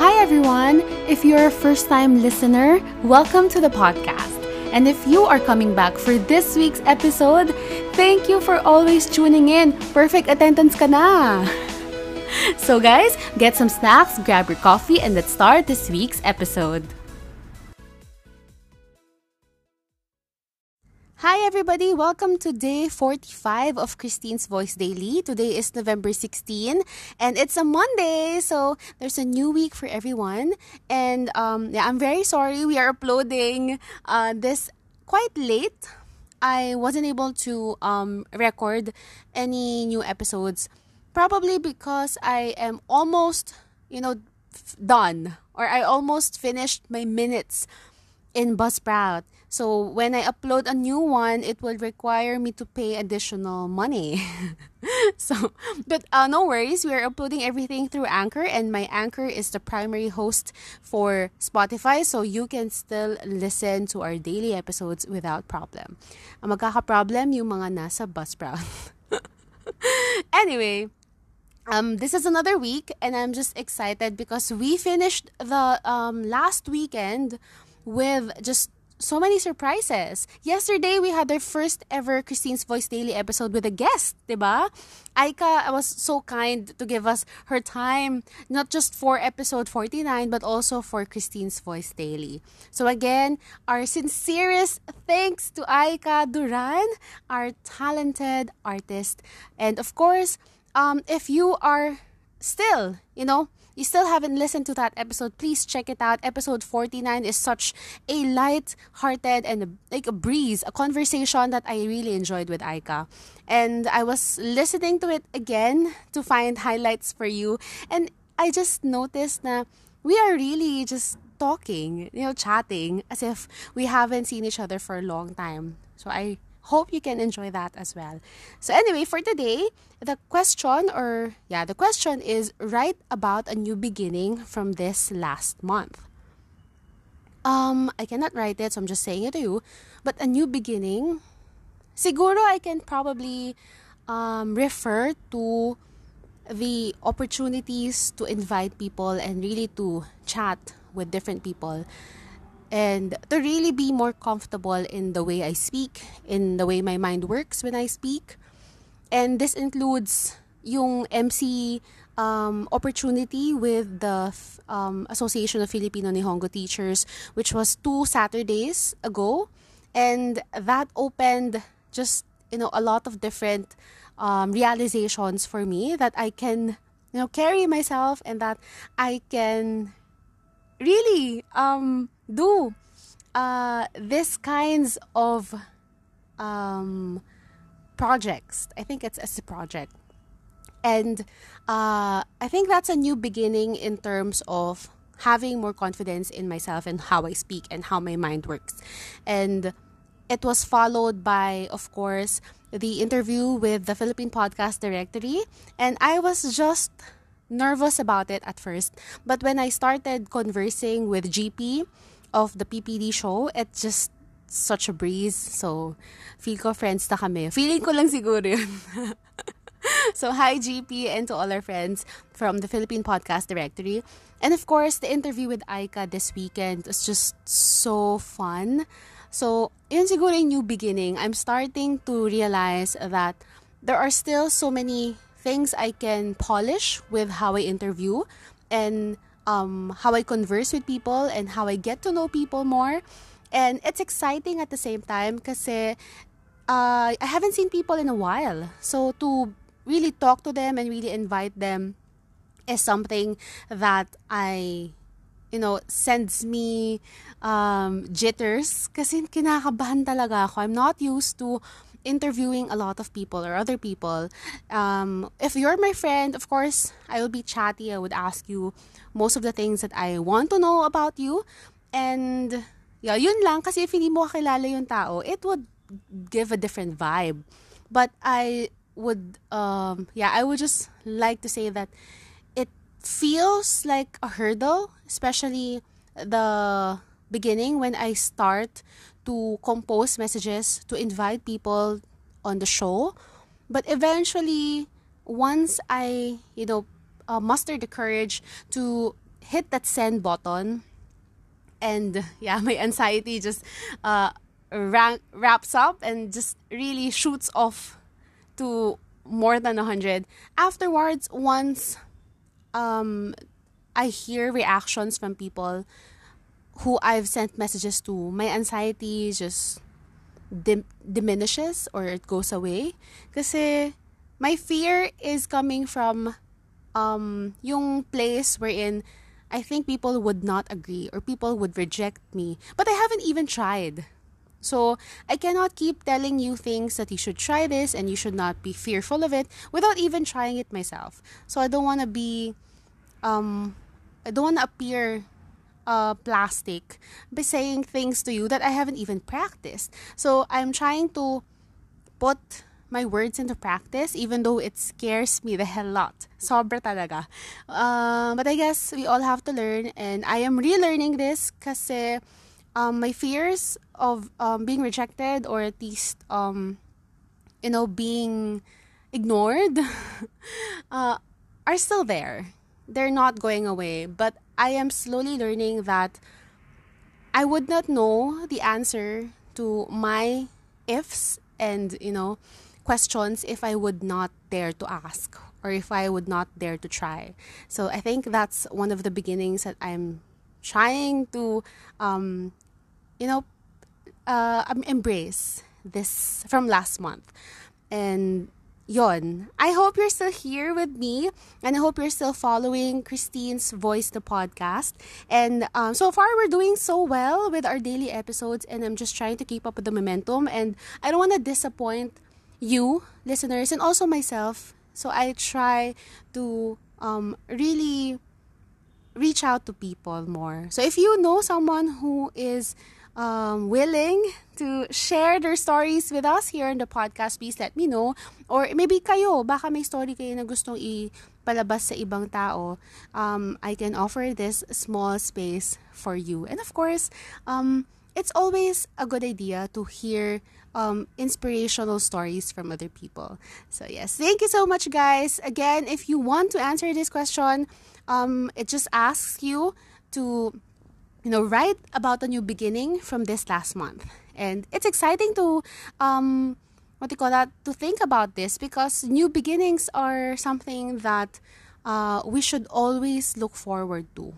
Hi, everyone. If you're a first time listener, welcome to the podcast. And if you are coming back for this week's episode, thank you for always tuning in. Perfect attendance ka na. So, guys, get some snacks, grab your coffee, and let's start this week's episode. Hi, everybody. Welcome to day 45 of Christine's Voice Daily. Today is November 16, and it's a Monday, so there's a new week for everyone. And um, yeah, I'm very sorry we are uploading uh, this quite late. I wasn't able to um, record any new episodes Probably because I am almost, you know, f- done or I almost finished my minutes in Buzzsprout. So when I upload a new one, it will require me to pay additional money. so, but uh, no worries, we are uploading everything through Anchor, and my Anchor is the primary host for Spotify, so you can still listen to our daily episodes without problem. Ang magkaka-problem yung mga nasa Buzzsprout. anyway, um, this is another week, and I'm just excited because we finished the um, last weekend with just so many surprises. Yesterday, we had our first ever Christine's Voice Daily episode with a guest, diba? Aika was so kind to give us her time, not just for episode 49, but also for Christine's Voice Daily. So again, our sincerest thanks to Aika Duran, our talented artist. And of course, um, if you are still, you know, you still haven't listened to that episode, please check it out. Episode 49 is such a light-hearted and a, like a breeze, a conversation that I really enjoyed with Aika. And I was listening to it again to find highlights for you. And I just noticed that we are really just talking, you know, chatting as if we haven't seen each other for a long time. So I hope you can enjoy that as well. So anyway, for today, the question or yeah, the question is write about a new beginning from this last month. Um, I cannot write it, so I'm just saying it to you. But a new beginning, siguro I can probably um, refer to the opportunities to invite people and really to chat with different people and to really be more comfortable in the way I speak, in the way my mind works when I speak. And this includes yung MC um, opportunity with the um, Association of Filipino Nihongo Teachers, which was two Saturdays ago. And that opened just, you know, a lot of different um, realizations for me that I can, you know, carry myself and that I can really um, do uh, this kinds of um, projects. I think it's as a project. And uh, I think that's a new beginning in terms of having more confidence in myself and how I speak and how my mind works. And it was followed by, of course, the interview with the Philippine Podcast Directory. And I was just nervous about it at first. But when I started conversing with GP of the PPD show, it's just such a breeze. So, feel ko friends na kami. Feeling ko lang siguro yun. so, hi GP and to all our friends from the Philippine Podcast Directory. And of course, the interview with Aika this weekend was just so fun. So, yun siguro yung new beginning. I'm starting to realize that there are still so many things I can polish with how I interview and um, how I converse with people and how I get to know people more. And it's exciting at the same time because uh, I haven't seen people in a while. So to really talk to them and really invite them is something that I you know, sends me um, jitters kasi kinakabahan talaga ako. I'm not used to interviewing a lot of people or other people. Um, if you're my friend, of course, I will be chatty. I would ask you most of the things that I want to know about you. And yeah, yun lang. Kasi if hindi mo kakilala yung tao, it would give a different vibe. But I would, um, yeah, I would just like to say that it feels like a hurdle, especially the beginning when I start to compose messages to invite people on the show. But eventually, once I, you know, uh, muster the courage to hit that send button and yeah my anxiety just uh rank, wraps up and just really shoots off to more than 100 afterwards once um i hear reactions from people who i've sent messages to my anxiety just dim- diminishes or it goes away kasi my fear is coming from um yung place wherein I think people would not agree or people would reject me. But I haven't even tried. So I cannot keep telling you things that you should try this and you should not be fearful of it without even trying it myself. So I don't want to be, um, I don't want to appear uh, plastic by saying things to you that I haven't even practiced. So I'm trying to put my words into practice even though it scares me the hell lot. Sobra talaga. Uh, but I guess we all have to learn and I am relearning this kasi um, my fears of um, being rejected or at least um, you know being ignored uh, are still there. They're not going away, but I am slowly learning that I would not know the answer to my ifs and you know questions if I would not dare to ask or if I would not dare to try. So I think that's one of the beginnings that I'm trying to, um, you know, uh, embrace this from last month. And yon. I hope you're still here with me and I hope you're still following Christine's Voice the podcast. And um, so far, we're doing so well with our daily episodes, and I'm just trying to keep up with the momentum. And I don't want to disappoint you, listeners, and also myself. So I try to um, really reach out to people more. So if you know someone who is um, willing to share their stories with us here in the podcast, please let me know. Or maybe kayo, baka may story kayo na gustong ipalabas sa ibang tao. Um, I can offer this small space for you. And of course, um, it's always a good idea to hear um, inspirational stories from other people. So, yes, thank you so much, guys. Again, if you want to answer this question, um, it just asks you to, you know, write about a new beginning from this last month. And it's exciting to, um, what do you call that, to think about this because new beginnings are something that uh, we should always look forward to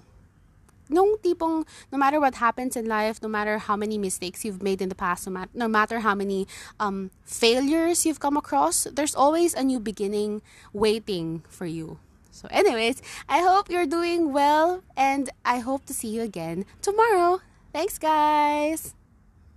nung tipong no matter what happens in life, no matter how many mistakes you've made in the past, no, mat- no matter how many um, failures you've come across, there's always a new beginning waiting for you. So, anyways, I hope you're doing well and I hope to see you again tomorrow. Thanks, guys.